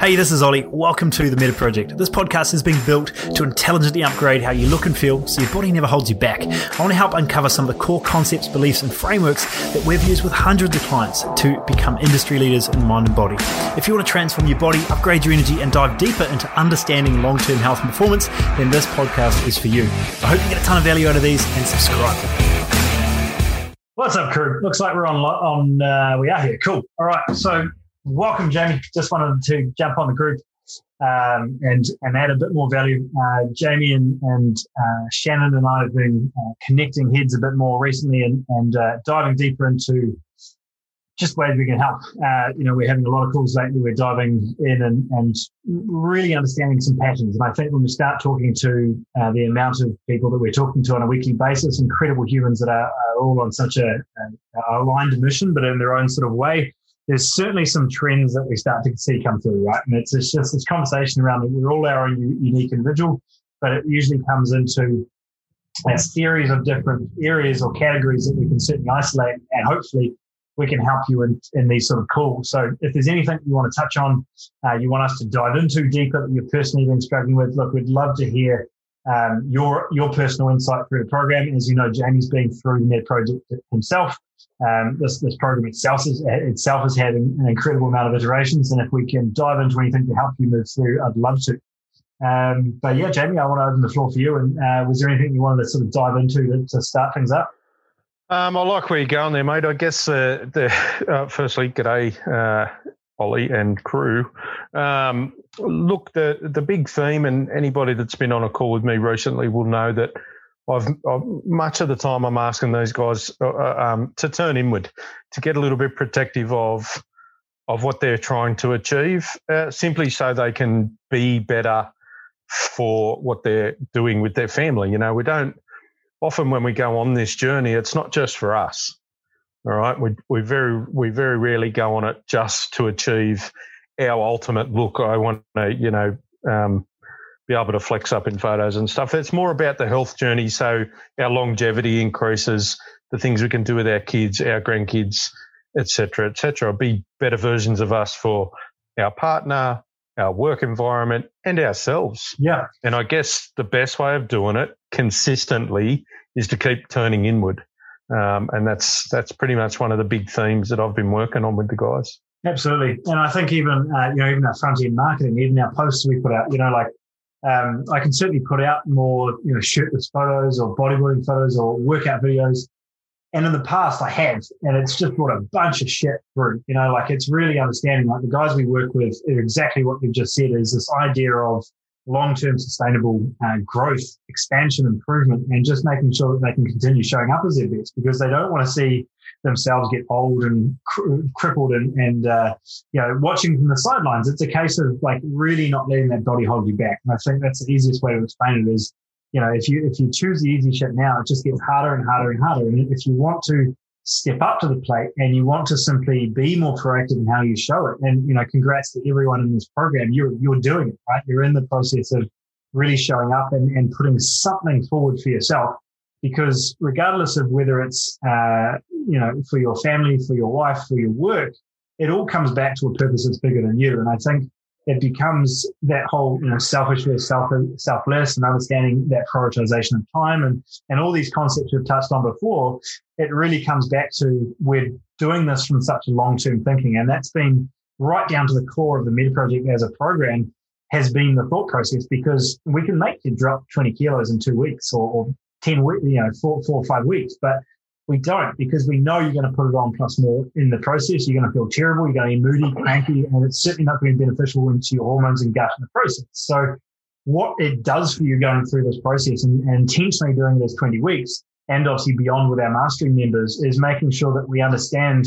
Hey, this is Ollie. Welcome to the Meta Project. This podcast is being built to intelligently upgrade how you look and feel so your body never holds you back. I want to help uncover some of the core concepts, beliefs, and frameworks that we've used with hundreds of clients to become industry leaders in mind and body. If you want to transform your body, upgrade your energy, and dive deeper into understanding long term health and performance, then this podcast is for you. I hope you get a ton of value out of these and subscribe. What's up, crew? Looks like we're on. On uh, we are here. Cool. All right. So welcome, Jamie. Just wanted to jump on the group um, and and add a bit more value. Uh, Jamie and, and uh, Shannon and I have been uh, connecting heads a bit more recently and, and uh, diving deeper into just ways we can help. Uh, you know, we're having a lot of calls lately. We're diving in and, and really understanding some patterns. And I think when we start talking to uh, the amount of people that we're talking to on a weekly basis, incredible humans that are, are all on such a, a aligned mission, but in their own sort of way, there's certainly some trends that we start to see come through, right? And it's, it's just this conversation around that we're all our own unique individual, but it usually comes into a series of different areas or categories that we can certainly isolate and hopefully we can help you in, in these sort of calls. So if there's anything you want to touch on, uh, you want us to dive into deeper that you've personally been struggling with, look, we'd love to hear um, your your personal insight through the program. As you know, Jamie's been through the Meta project himself. Um, this this program itself is, itself has had an, an, incredible amount of iterations, and if we can dive into anything to help you move through, I'd love to. Um, but yeah, Jamie, I want to open the floor for you. And uh, was there anything you wanted to sort of dive into to, to start things up? Um, I like where you're going there, mate. I guess uh, the uh, firstly, g'day, uh, Ollie and crew. Um, look, the the big theme, and anybody that's been on a call with me recently will know that I've, I've, much of the time I'm asking these guys uh, uh, um, to turn inward, to get a little bit protective of of what they're trying to achieve, uh, simply so they can be better for what they're doing with their family. You know, we don't often when we go on this journey, it's not just for us. All right, we we very we very rarely go on it just to achieve our ultimate look. I want to, you know, um, be able to flex up in photos and stuff. It's more about the health journey. So our longevity increases, the things we can do with our kids, our grandkids, etc., etc. Be better versions of us for our partner, our work environment, and ourselves. Yeah. And I guess the best way of doing it consistently is to keep turning inward. Um, and that's that's pretty much one of the big themes that I've been working on with the guys. Absolutely, and I think even uh, you know even our front end marketing, even our posts we put out, you know, like um, I can certainly put out more, you know, shirtless photos or bodybuilding photos or workout videos. And in the past, I have, and it's just brought a bunch of shit through. You know, like it's really understanding. Like the guys we work with, exactly what you've just said is this idea of long-term sustainable uh, growth, expansion, improvement, and just making sure that they can continue showing up as their best because they don't want to see themselves get old and cr- crippled and, and uh, you know watching from the sidelines. It's a case of like really not letting that body hold you back. And I think that's the easiest way to explain it is you know if you if you choose the easy shit now, it just gets harder and harder and harder. And if you want to step up to the plate and you want to simply be more proactive in how you show it. And, you know, congrats to everyone in this program. You're, you're doing it, right? You're in the process of really showing up and, and putting something forward for yourself because regardless of whether it's, uh, you know, for your family, for your wife, for your work, it all comes back to a purpose that's bigger than you. And I think it becomes that whole, you know, selfish versus self, selfless and understanding that prioritization of time and, and all these concepts we've touched on before. It really comes back to we're doing this from such a long-term thinking. And that's been right down to the core of the Meta Project as a program has been the thought process because we can make you drop 20 kilos in two weeks or, or 10 weeks, you know, four, four or five weeks. But we don't because we know you're going to put it on plus more in the process. You're going to feel terrible. You're going to be moody, cranky, and it's certainly not going to be beneficial into your hormones and gut in the process. So what it does for you going through this process and, and intentionally doing this 20 weeks and obviously beyond with our mastery members is making sure that we understand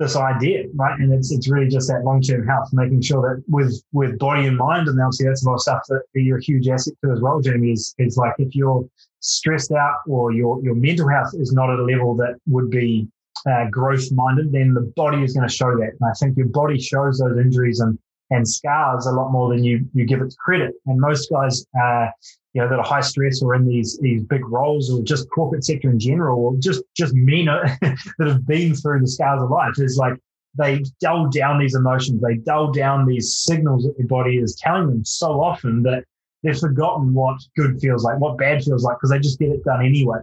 this idea, right? And it's it's really just that long term health, making sure that with with body and mind, and obviously that's a lot of stuff that you're a huge asset to as well, Jamie. Is is like if you're stressed out or your your mental health is not at a level that would be uh, growth minded, then the body is going to show that. And I think your body shows those injuries and and scars a lot more than you you give it credit. And most guys, uh, you know, that are high stress or in these these big roles or just corporate sector in general, or just just men that have been through the scars of life is like they dull down these emotions, they dull down these signals that their body is telling them so often that they've forgotten what good feels like, what bad feels like, because they just get it done anyway.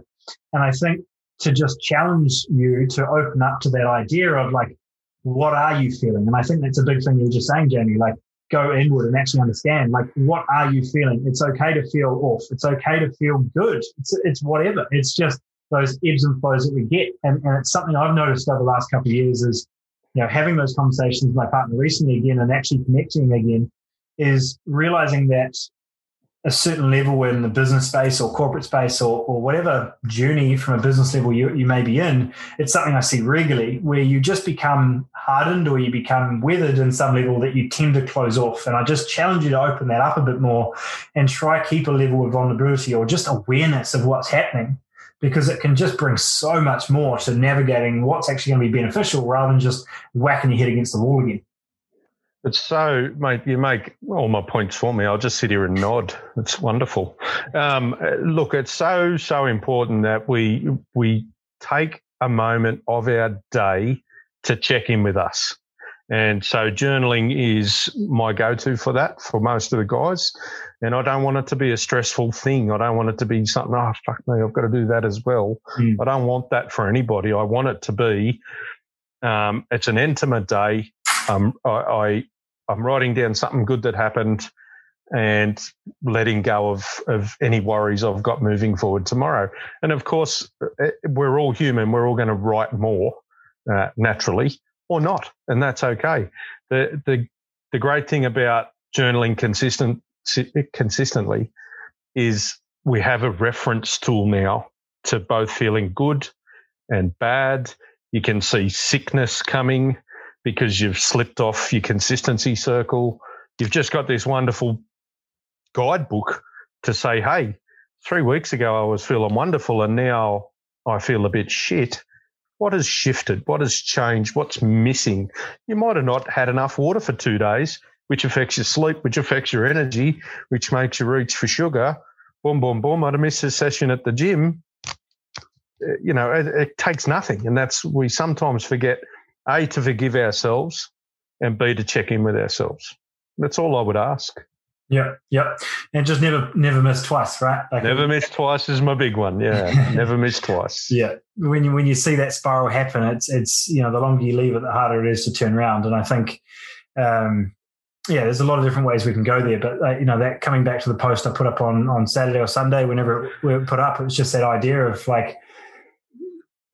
And I think to just challenge you to open up to that idea of like, what are you feeling? And I think that's a big thing you were just saying, Jamie, like go inward and actually understand, like, what are you feeling? It's okay to feel off. It's okay to feel good. It's, it's whatever. It's just those ebbs and flows that we get. And, and it's something I've noticed over the last couple of years is, you know, having those conversations with my partner recently again and actually connecting again is realizing that a certain level in the business space or corporate space or, or whatever journey from a business level you, you may be in, it's something I see regularly where you just become hardened or you become weathered in some level that you tend to close off. And I just challenge you to open that up a bit more and try keep a level of vulnerability or just awareness of what's happening because it can just bring so much more to navigating what's actually going to be beneficial rather than just whacking your head against the wall again. It's so, mate, you make all my points for me. I'll just sit here and nod. It's wonderful. Um, look, it's so, so important that we, we take a moment of our day to check in with us. And so journaling is my go to for that for most of the guys. And I don't want it to be a stressful thing. I don't want it to be something, oh, fuck me, I've got to do that as well. Mm. I don't want that for anybody. I want it to be, um, it's an intimate day. Um, I, I, I'm writing down something good that happened and letting go of, of any worries I've got moving forward tomorrow. And of course, eh, we're all human. We're all going to write more uh, naturally or not, and that's okay. The, the, the great thing about journaling consistent, consistently is we have a reference tool now to both feeling good and bad. You can see sickness coming because you've slipped off your consistency circle. You've just got this wonderful guidebook to say, hey, three weeks ago I was feeling wonderful and now I feel a bit shit. What has shifted? What has changed? What's missing? You might have not had enough water for two days, which affects your sleep, which affects your energy, which makes you reach for sugar. Boom, boom, boom. I'd have missed a session at the gym. Uh, you know, it, it takes nothing. And that's, we sometimes forget a, to forgive ourselves, and B, to check in with ourselves. That's all I would ask. Yep, yep. And just never never miss twice, right? Like never miss twice is my big one. Yeah. never miss twice. Yeah. When you when you see that spiral happen, it's it's you know, the longer you leave it, the harder it is to turn around. And I think um yeah, there's a lot of different ways we can go there, but uh, you know that coming back to the post I put up on on Saturday or Sunday, whenever we put up, it was just that idea of like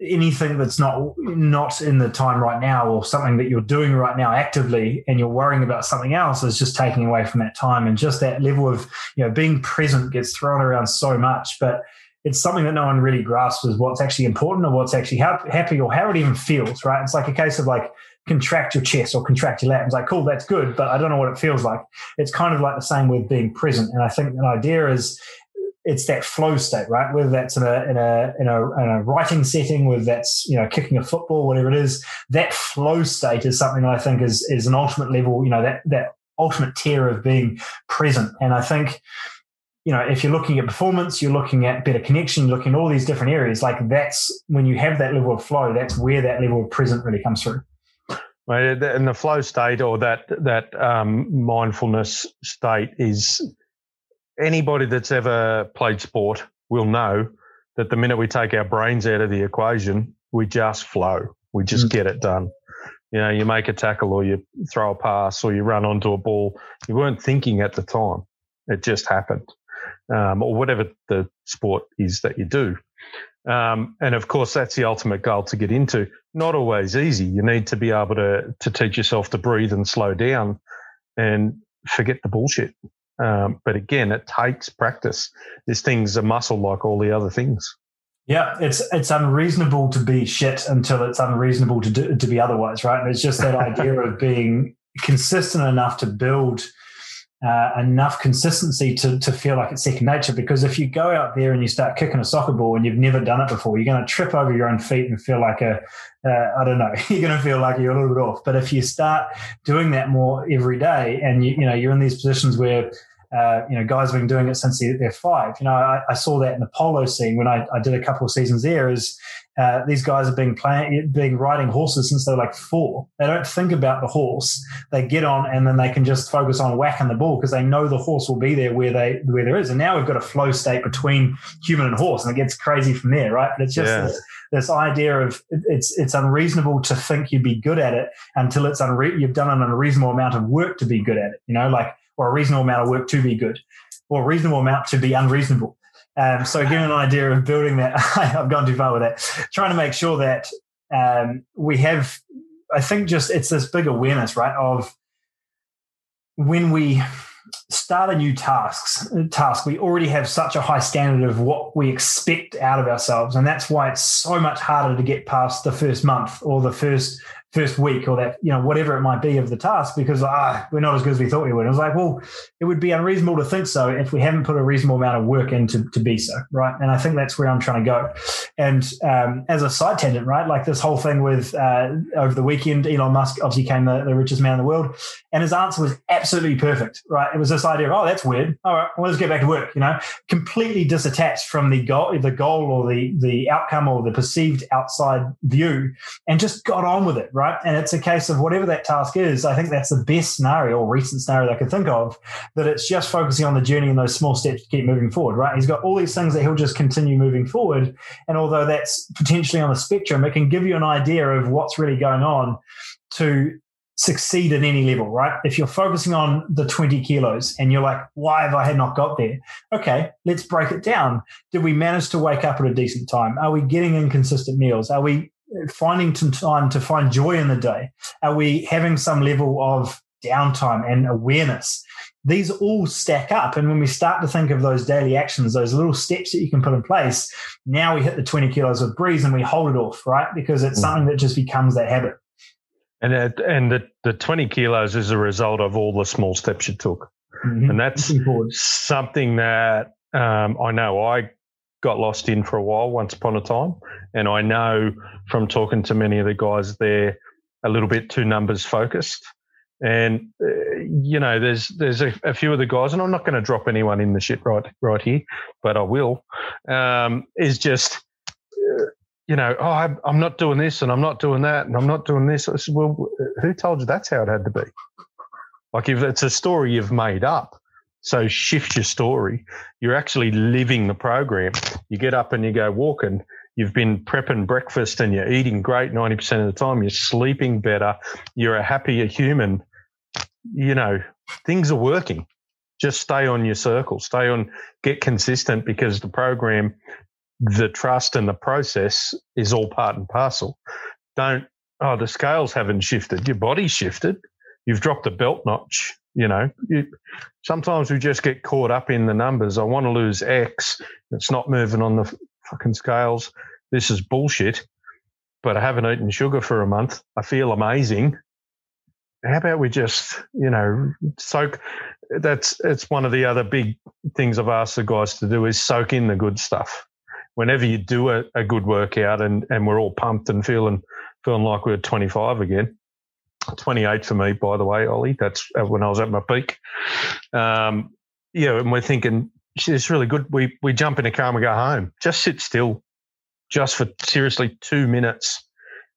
anything that's not not in the time right now or something that you're doing right now actively and you're worrying about something else is just taking away from that time and just that level of you know being present gets thrown around so much but it's something that no one really grasps is what's actually important or what's actually happy or how it even feels right it's like a case of like contract your chest or contract your lap it's like, cool, that's good, but I don't know what it feels like. It's kind of like the same with being present. And I think an idea is it's that flow state, right? Whether that's in a in a in a, in a writing setting, whether that's you know kicking a football, whatever it is, that flow state is something I think is is an ultimate level. You know that that ultimate tier of being present, and I think you know if you're looking at performance, you're looking at better connection, looking at all these different areas. Like that's when you have that level of flow, that's where that level of present really comes through. And the flow state or that that um, mindfulness state is anybody that's ever played sport will know that the minute we take our brains out of the equation, we just flow. We just mm. get it done. You know, you make a tackle or you throw a pass or you run onto a ball. You weren't thinking at the time. It just happened. Um, or whatever the sport is that you do. Um, and of course, that's the ultimate goal to get into. Not always easy. You need to be able to, to teach yourself to breathe and slow down and forget the bullshit. Um, but again, it takes practice. This thing's a muscle like all the other things. Yeah, it's it's unreasonable to be shit until it's unreasonable to do, to be otherwise, right? And it's just that idea of being consistent enough to build uh, enough consistency to, to feel like it's second nature. Because if you go out there and you start kicking a soccer ball and you've never done it before, you're going to trip over your own feet and feel like a uh, I don't know, you're going to feel like you're a little bit off. But if you start doing that more every day, and you you know you're in these positions where uh, you know, guys have been doing it since they're five. You know, I, I, saw that in the polo scene when I, I did a couple of seasons there. Is uh, these guys have been playing, being riding horses since they're like four. They don't think about the horse. They get on and then they can just focus on whacking the ball because they know the horse will be there where they where there is. And now we've got a flow state between human and horse, and it gets crazy from there, right? But it's just yeah. this, this, idea of it's it's unreasonable to think you'd be good at it until it's unre- you've done an unreasonable amount of work to be good at it. You know, like or a reasonable amount of work to be good, or a reasonable amount to be unreasonable. Um, so giving an idea of building that, I've gone too far with that. Trying to make sure that um, we have, I think, just it's this big awareness, right, of when we start a new tasks task we already have such a high standard of what we expect out of ourselves and that's why it's so much harder to get past the first month or the first first week or that, you know, whatever it might be of the task because, ah, we're not as good as we thought we would. I was like, well, it would be unreasonable to think so if we haven't put a reasonable amount of work in to, be so, right? And I think that's where I'm trying to go. And um, as a side tangent, right, like this whole thing with uh, over the weekend, Elon Musk obviously became the, the richest man in the world. And his answer was absolutely perfect, right? It was this idea of, oh, that's weird. All right, well, let's get back to work, you know, completely disattached from the goal, the goal or the, the outcome or the perceived outside view and just got on with it, right? Right? And it's a case of whatever that task is. I think that's the best scenario or recent scenario that I can think of. That it's just focusing on the journey and those small steps to keep moving forward, right? He's got all these things that he'll just continue moving forward. And although that's potentially on the spectrum, it can give you an idea of what's really going on to succeed at any level, right? If you're focusing on the 20 kilos and you're like, why have I not got there? Okay, let's break it down. Did we manage to wake up at a decent time? Are we getting inconsistent meals? Are we finding some time to find joy in the day? Are we having some level of downtime and awareness? These all stack up. And when we start to think of those daily actions, those little steps that you can put in place, now we hit the 20 kilos of breeze and we hold it off, right? Because it's mm-hmm. something that just becomes that habit. And it, and the, the 20 kilos is a result of all the small steps you took. Mm-hmm. And that's something that um, I know I got lost in for a while once upon a time. And I know from talking to many of the guys, they're a little bit too numbers focused. And uh, you know, there's there's a, a, few of the guys, and I'm not going to drop anyone in the shit right right here, but I will. Um, is just uh, you know, oh, I'm, I'm not doing this, and I'm not doing that, and I'm not doing this. I said, well, who told you that's how it had to be? Like if it's a story you've made up, so shift your story. You're actually living the program. You get up and you go walking. You've been prepping breakfast and you're eating great 90% of the time. You're sleeping better. You're a happier human. You know, things are working. Just stay on your circle, stay on, get consistent because the program, the trust and the process is all part and parcel. Don't, oh, the scales haven't shifted. Your body's shifted. You've dropped a belt notch you know, you, sometimes we just get caught up in the numbers. I want to lose X. It's not moving on the fucking scales. This is bullshit. But I haven't eaten sugar for a month. I feel amazing. How about we just, you know, soak? That's it's one of the other big things I've asked the guys to do is soak in the good stuff. Whenever you do a, a good workout and, and we're all pumped and feeling feeling like we're 25 again, 28 for me, by the way, Ollie. That's uh, when I was at my peak. Um, yeah, and we're thinking, it's really good. We we jump in a car and we go home. Just sit still, just for seriously two minutes,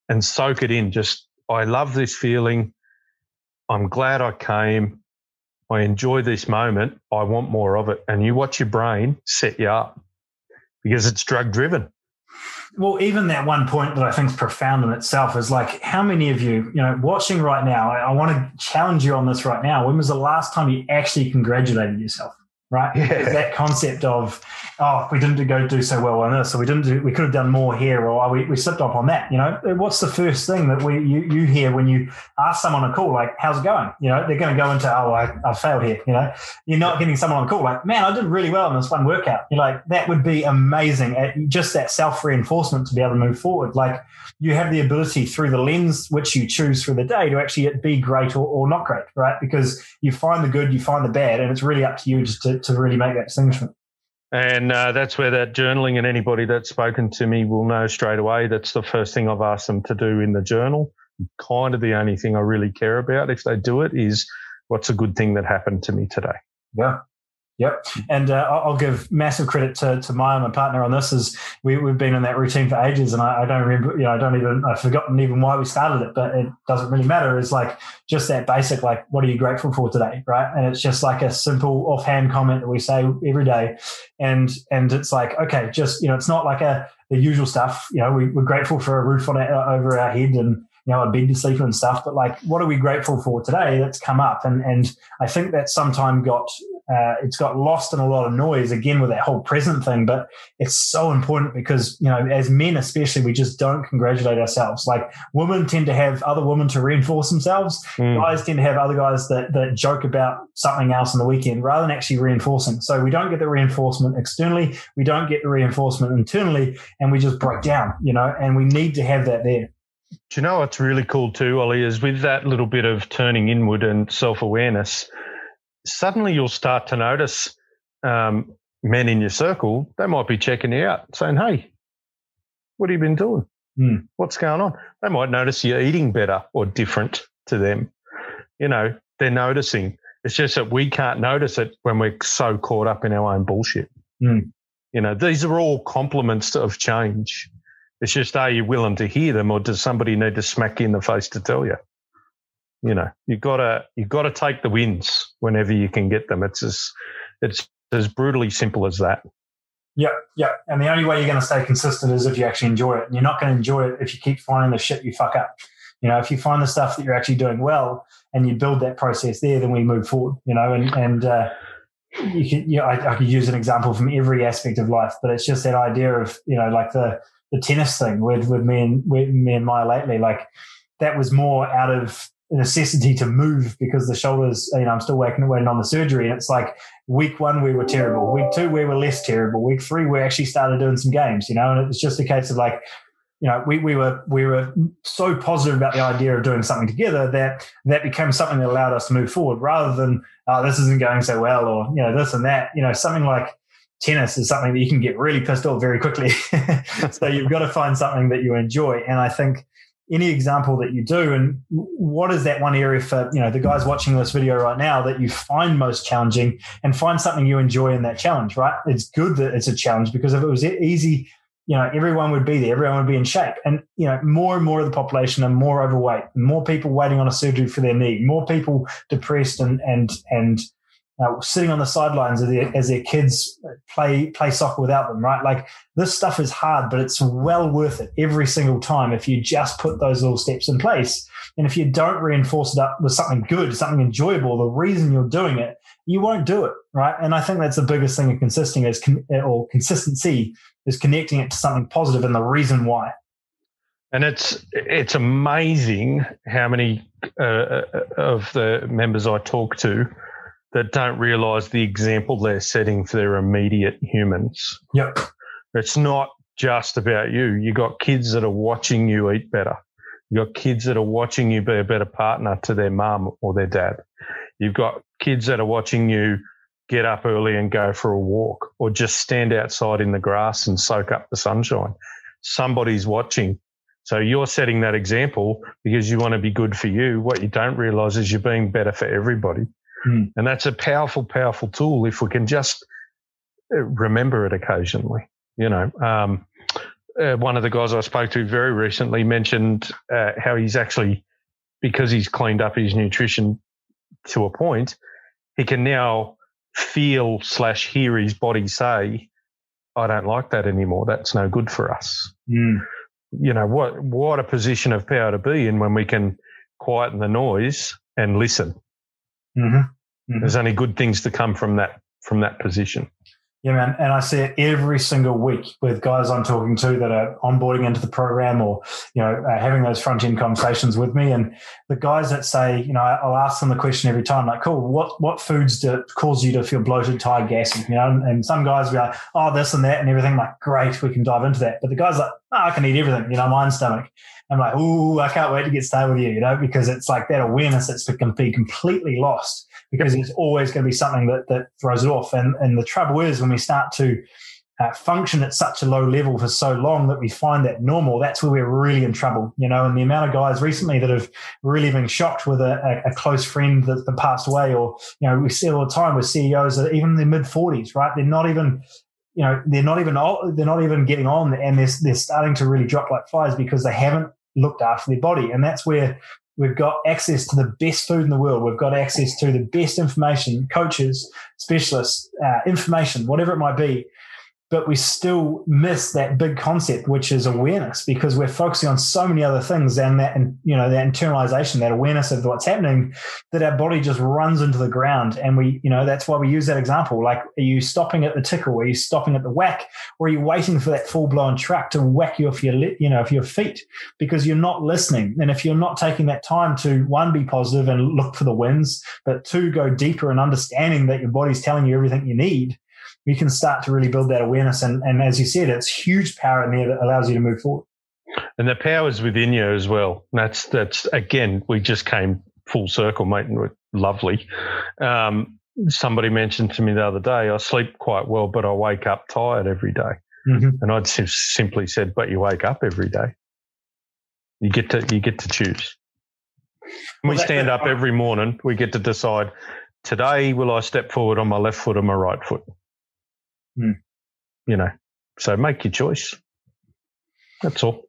and soak it in. Just I love this feeling. I'm glad I came. I enjoy this moment. I want more of it. And you watch your brain set you up because it's drug driven well, even that one point that I think is profound in itself is like, how many of you, you know, watching right now, I, I want to challenge you on this right now. When was the last time you actually congratulated yourself? Right? Yeah. That concept of, oh, we didn't go do so well on this, or we didn't do, we could have done more here, or oh, we, we slipped up on that. You know, what's the first thing that we you, you hear when you ask someone a call, like, how's it going? You know, they're going to go into, oh, I, I failed here. You know, you're not getting someone on a call like, man, I did really well in this one workout. You're like, that would be amazing. At just that self reinforcement to be able to move forward. Like, you have the ability through the lens which you choose for the day to actually be great or, or not great, right? Because you find the good, you find the bad, and it's really up to you just to, to really make that distinction. And uh, that's where that journaling, and anybody that's spoken to me will know straight away. That's the first thing I've asked them to do in the journal. Kind of the only thing I really care about if they do it is what's a good thing that happened to me today. Yeah. Yep. And uh, I'll give massive credit to, to Maya, my partner on this is we, we've been in that routine for ages and I, I, don't remember, you know, I don't even, I've forgotten even why we started it, but it doesn't really matter. It's like just that basic, like, what are you grateful for today? Right. And it's just like a simple offhand comment that we say every day. And, and it's like, okay, just, you know, it's not like a, the usual stuff, you know, we, we're grateful for a roof on our, over our head and, you know, a bed to sleep in and stuff. But like, what are we grateful for today that's come up? And and I think that sometime got uh, it's got lost in a lot of noise again with that whole present thing. But it's so important because you know, as men especially, we just don't congratulate ourselves. Like women tend to have other women to reinforce themselves. Mm. Guys tend to have other guys that that joke about something else on the weekend rather than actually reinforcing. So we don't get the reinforcement externally, we don't get the reinforcement internally, and we just break down. You know, and we need to have that there. Do you know what's really cool too, Ollie, is with that little bit of turning inward and self awareness, suddenly you'll start to notice um, men in your circle, they might be checking you out, saying, Hey, what have you been doing? Hmm. What's going on? They might notice you're eating better or different to them. You know, they're noticing. It's just that we can't notice it when we're so caught up in our own bullshit. Hmm. You know, these are all compliments of change. It's just, are you willing to hear them or does somebody need to smack you in the face to tell you? You know, you gotta, you gotta take the wins whenever you can get them. It's as, it's as brutally simple as that. Yeah, yeah. And the only way you're going to stay consistent is if you actually enjoy it. And you're not going to enjoy it if you keep finding the shit you fuck up. You know, if you find the stuff that you're actually doing well and you build that process there, then we move forward. You know, and and uh, you can, you know, I, I could use an example from every aspect of life, but it's just that idea of you know, like the the tennis thing with with me and with me and Maya lately, like that was more out of necessity to move because the shoulders, you know, I'm still waiting, waiting on the surgery. And it's like week one, we were terrible. Week two, we were less terrible. Week three, we actually started doing some games, you know, and it was just a case of like, you know, we, we were we were so positive about the idea of doing something together that that became something that allowed us to move forward rather than oh this isn't going so well or you know this and that you know something like tennis is something that you can get really pissed off very quickly. so you've got to find something that you enjoy. And I think any example that you do, and what is that one area for you know the guys watching this video right now that you find most challenging, and find something you enjoy in that challenge. Right? It's good that it's a challenge because if it was easy. You know, everyone would be there. Everyone would be in shape, and you know, more and more of the population are more overweight. More people waiting on a surgery for their knee. More people depressed and and and uh, sitting on the sidelines as their, as their kids play play soccer without them, right? Like this stuff is hard, but it's well worth it every single time if you just put those little steps in place. And if you don't reinforce it up with something good, something enjoyable, the reason you're doing it, you won't do it, right? And I think that's the biggest thing of consisting is or consistency is connecting it to something positive and the reason why. And it's it's amazing how many uh, uh of the members I talk to that don't realize the example they're setting for their immediate humans. Yep. It's not just about you. You got kids that are watching you eat better. You got kids that are watching you be a better partner to their mum or their dad. You've got kids that are watching you get up early and go for a walk or just stand outside in the grass and soak up the sunshine. Somebody's watching. So you're setting that example because you want to be good for you. What you don't realize is you're being better for everybody. Mm. And that's a powerful, powerful tool if we can just uh, remember it occasionally. You know, um, uh, one of the guys I spoke to very recently mentioned uh, how he's actually, because he's cleaned up his nutrition to a point, he can now feel slash hear his body say, I don't like that anymore. That's no good for us. Mm. You know, what, what a position of power to be in when we can quieten the noise and listen. Mm-hmm. Mm-hmm. There's only good things to come from that from that position. Yeah, man. And I see it every single week with guys I'm talking to that are onboarding into the program or, you know, having those front end conversations with me. And the guys that say, you know, I'll ask them the question every time, like, cool, what, what foods do cause you to feel bloated, tired, gassy? You know, and, and some guys be like, oh, this and that and everything. I'm like, great, we can dive into that. But the guys like, oh, I can eat everything, you know, my stomach. I'm like, ooh, I can't wait to get started with you, you know, because it's like that awareness that's can be completely lost because it's always going to be something that, that throws it off. And, and the trouble is when we start to uh, function at such a low level for so long that we find that normal, that's where we're really in trouble, you know. And the amount of guys recently that have really been shocked with a, a, a close friend been passed away, or you know, we see all the time with CEOs that even in their mid forties, right? They're not even, you know, they're not even they're not even getting on, and they're they're starting to really drop like flies because they haven't looked after their body, and that's where We've got access to the best food in the world. We've got access to the best information, coaches, specialists, uh, information, whatever it might be but we still miss that big concept, which is awareness, because we're focusing on so many other things and that, you know, that internalization, that awareness of what's happening, that our body just runs into the ground. And we, you know, that's why we use that example. Like, are you stopping at the tickle? Are you stopping at the whack? Or are you waiting for that full blown truck to whack you off your, you know, off your feet? Because you're not listening. And if you're not taking that time to one, be positive and look for the wins, but two, go deeper and understanding that your body's telling you everything you need you can start to really build that awareness. And, and as you said, it's huge power in there that allows you to move forward. And the power is within you as well. That's that's again, we just came full circle, mate, and lovely. Um, somebody mentioned to me the other day, I sleep quite well, but I wake up tired every day. Mm-hmm. And I'd simply said, "But you wake up every day. You get to you get to choose." Well, we stand up every morning. We get to decide today will I step forward on my left foot or my right foot. Mm. You know, so make your choice. That's all.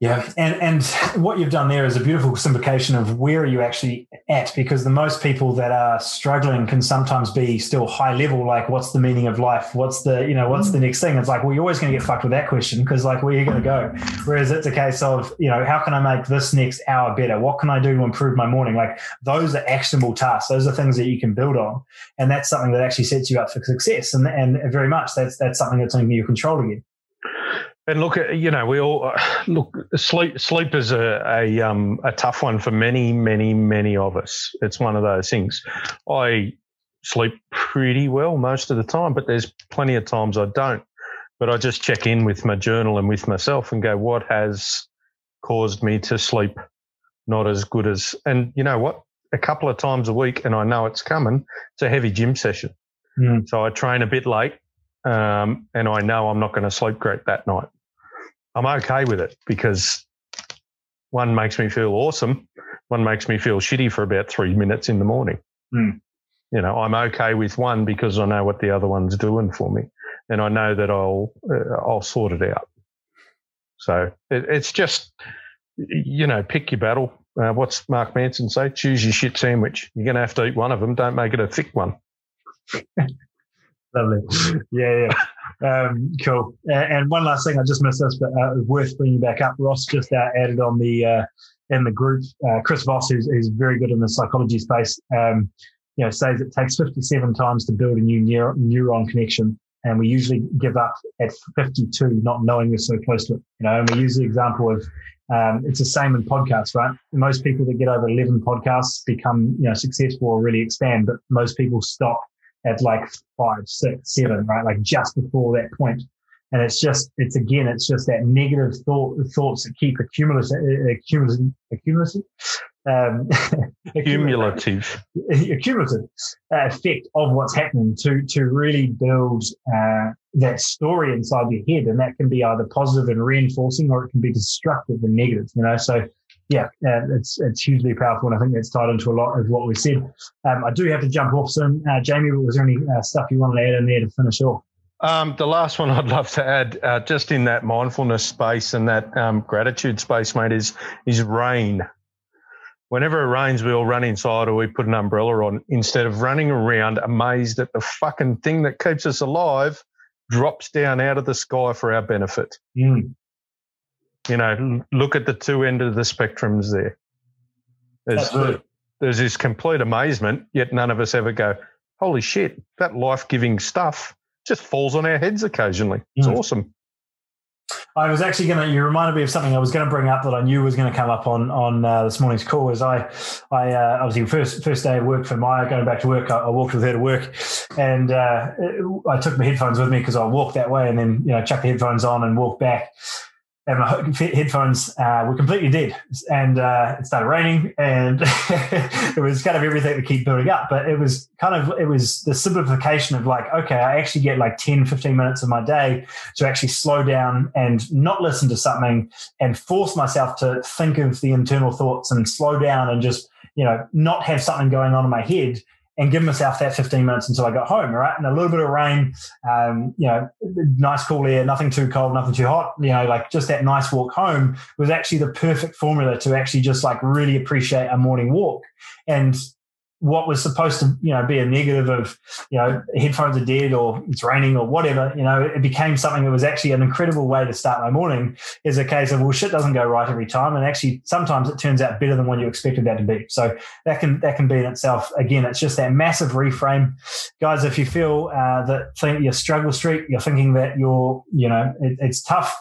Yeah, and and what you've done there is a beautiful simplification of where are you actually at, because the most people that are struggling can sometimes be still high level, like what's the meaning of life, what's the you know what's the mm. next thing? It's like well, you're always going to get fucked with that question because like where are you going to go? Whereas it's a case of you know how can I make this next hour better? What can I do to improve my morning? Like those are actionable tasks. Those are things that you can build on, and that's something that actually sets you up for success. And and very much that's that's something that's in your control again. And look, you know, we all look. Sleep, sleep is a a, um, a tough one for many, many, many of us. It's one of those things. I sleep pretty well most of the time, but there's plenty of times I don't. But I just check in with my journal and with myself and go, what has caused me to sleep not as good as? And you know what? A couple of times a week, and I know it's coming. It's a heavy gym session, mm. so I train a bit late, um, and I know I'm not going to sleep great that night. I'm okay with it because one makes me feel awesome. One makes me feel shitty for about three minutes in the morning. Mm. You know, I'm okay with one because I know what the other one's doing for me, and I know that I'll uh, I'll sort it out. So it, it's just, you know, pick your battle. Uh, what's Mark Manson say? Choose your shit sandwich. You're going to have to eat one of them. Don't make it a thick one. Lovely. Yeah, yeah. Um, cool. And one last thing, I just missed this, but uh, worth bringing back up. Ross just uh, added on the uh, in the group. Uh, Chris Voss, who's, who's very good in the psychology space, um, you know, says it takes 57 times to build a new neur- neuron connection, and we usually give up at 52, not knowing we're so close to it. You know, and we use the example of um, it's the same in podcasts, right? Most people that get over 11 podcasts become, you know, successful or really expand, but most people stop at like five, six, seven, right? Like just before that point. And it's just, it's again, it's just that negative thought, thoughts that keep accumulative, accumulative, accumulative, um, cumulative, accumulative uh, effect of what's happening to to really build uh, that story inside your head, and that can be either positive and reinforcing, or it can be destructive and negative. You know, so yeah, uh, it's it's hugely powerful, and I think that's tied into a lot of what we said. Um, I do have to jump off soon, uh, Jamie. Was there any uh, stuff you wanted to add in there to finish off? Um, the last one I'd love to add, uh, just in that mindfulness space and that um, gratitude space, mate, is is rain. Whenever it rains, we all run inside or we put an umbrella on instead of running around amazed that the fucking thing that keeps us alive drops down out of the sky for our benefit. Mm. You know, look at the two end of the spectrums there. There's, there's this complete amazement, yet none of us ever go, holy shit, that life giving stuff just falls on our heads occasionally. It's mm. awesome. I was actually going to. You reminded me of something I was going to bring up that I knew was going to come up on on uh, this morning's call. Was I, I uh, obviously first first day of work for Maya, going back to work. I, I walked with her to work, and uh, I took my headphones with me because I walked that way, and then you know chuck the headphones on and walk back. And my headphones uh, were completely dead, and uh, it started raining, and it was kind of everything to keep building up. But it was kind of it was the simplification of like, okay, I actually get like 10, 15 minutes of my day to actually slow down and not listen to something, and force myself to think of the internal thoughts and slow down and just you know not have something going on in my head and give myself that 15 minutes until I got home, right? And a little bit of rain, um, you know, nice cool air, nothing too cold, nothing too hot, you know, like just that nice walk home was actually the perfect formula to actually just like really appreciate a morning walk. And what was supposed to you know be a negative of you know headphones are dead or it's raining or whatever you know it became something that was actually an incredible way to start my morning is a case of well shit doesn't go right every time. And actually sometimes it turns out better than what you expected that to be. So that can that can be in itself again it's just that massive reframe. Guys if you feel uh, that think your struggle street you're thinking that you're you know it, it's tough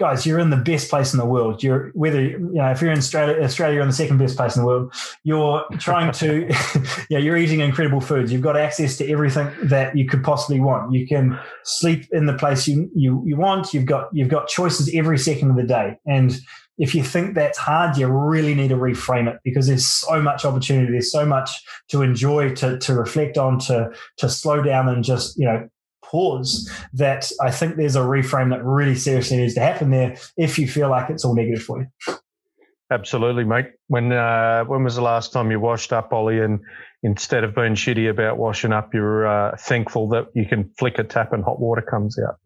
guys, you're in the best place in the world. You're whether you know if you're in Australia, Australia, you're in the second best place in the world. You're trying to, yeah, you're eating incredible foods. You've got access to everything that you could possibly want. You can sleep in the place you you you want. You've got you've got choices every second of the day, and if you think that's hard, you really need to reframe it because there's so much opportunity. There's so much to enjoy, to, to reflect on, to, to slow down and just, you know, pause that I think there's a reframe that really seriously needs to happen there if you feel like it's all negative for you. Absolutely, mate. When uh, when was the last time you washed up, Ollie? And instead of being shitty about washing up, you're uh, thankful that you can flick a tap and hot water comes out.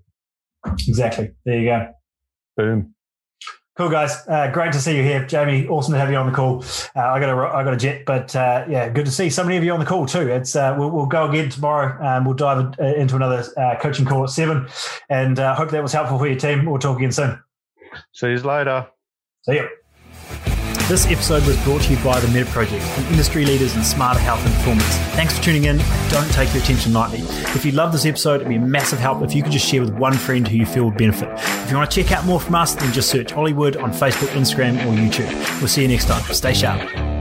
Exactly. There you go. Boom. Cool guys, uh, great to see you here, Jamie. Awesome to have you on the call. Uh, I got a I got a jet, but uh, yeah, good to see so many of you on the call too. It's uh, we'll, we'll, go again tomorrow. Um, we'll dive uh, into another uh, coaching call at seven, and I hope that was helpful for your team. We'll talk again soon. See you later. See you. This episode was brought to you by the Meta Project, an industry leaders in smarter health and performance. Thanks for tuning in. Don't take your attention lightly. If you love this episode, it'd be a massive help if you could just share with one friend who you feel would benefit. If you want to check out more from us, then just search OllyWood on Facebook, Instagram, or YouTube. We'll see you next time. Stay sharp.